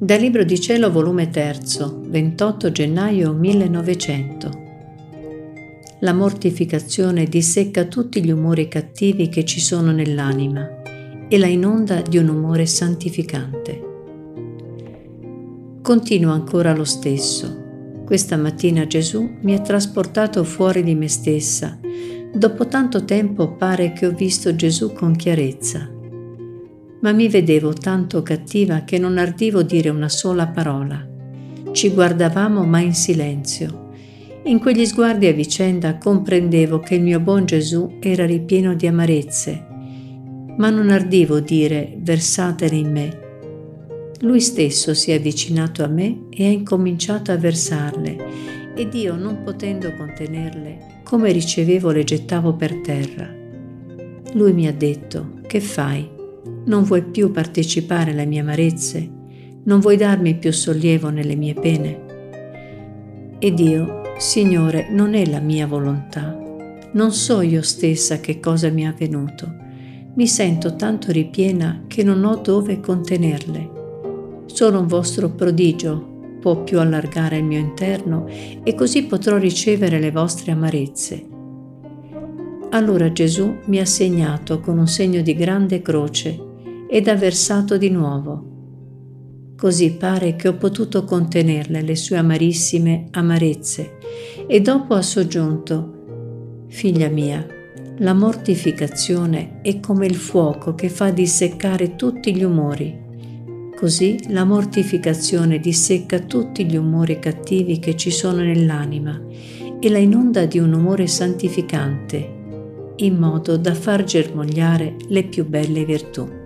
Dal Libro di Cielo, volume 3, 28 gennaio 1900. La mortificazione dissecca tutti gli umori cattivi che ci sono nell'anima e la inonda di un umore santificante. Continuo ancora lo stesso. Questa mattina Gesù mi ha trasportato fuori di me stessa. Dopo tanto tempo pare che ho visto Gesù con chiarezza ma mi vedevo tanto cattiva che non ardivo dire una sola parola. Ci guardavamo ma in silenzio. In quegli sguardi a vicenda comprendevo che il mio buon Gesù era ripieno di amarezze, ma non ardivo dire versatele in me. Lui stesso si è avvicinato a me e ha incominciato a versarle, ed io, non potendo contenerle, come ricevevo le gettavo per terra. Lui mi ha detto, che fai? Non vuoi più partecipare alle mie amarezze? Non vuoi darmi più sollievo nelle mie pene? Ed io, Signore, non è la mia volontà. Non so io stessa che cosa mi è avvenuto. Mi sento tanto ripiena che non ho dove contenerle. Solo un vostro prodigio può più allargare il mio interno e così potrò ricevere le vostre amarezze. Allora Gesù mi ha segnato con un segno di grande croce ed ha versato di nuovo. Così pare che ho potuto contenerle le sue amarissime amarezze e dopo ha soggiunto, Figlia mia, la mortificazione è come il fuoco che fa disseccare tutti gli umori. Così la mortificazione dissecca tutti gli umori cattivi che ci sono nell'anima e la inonda di un umore santificante, in modo da far germogliare le più belle virtù.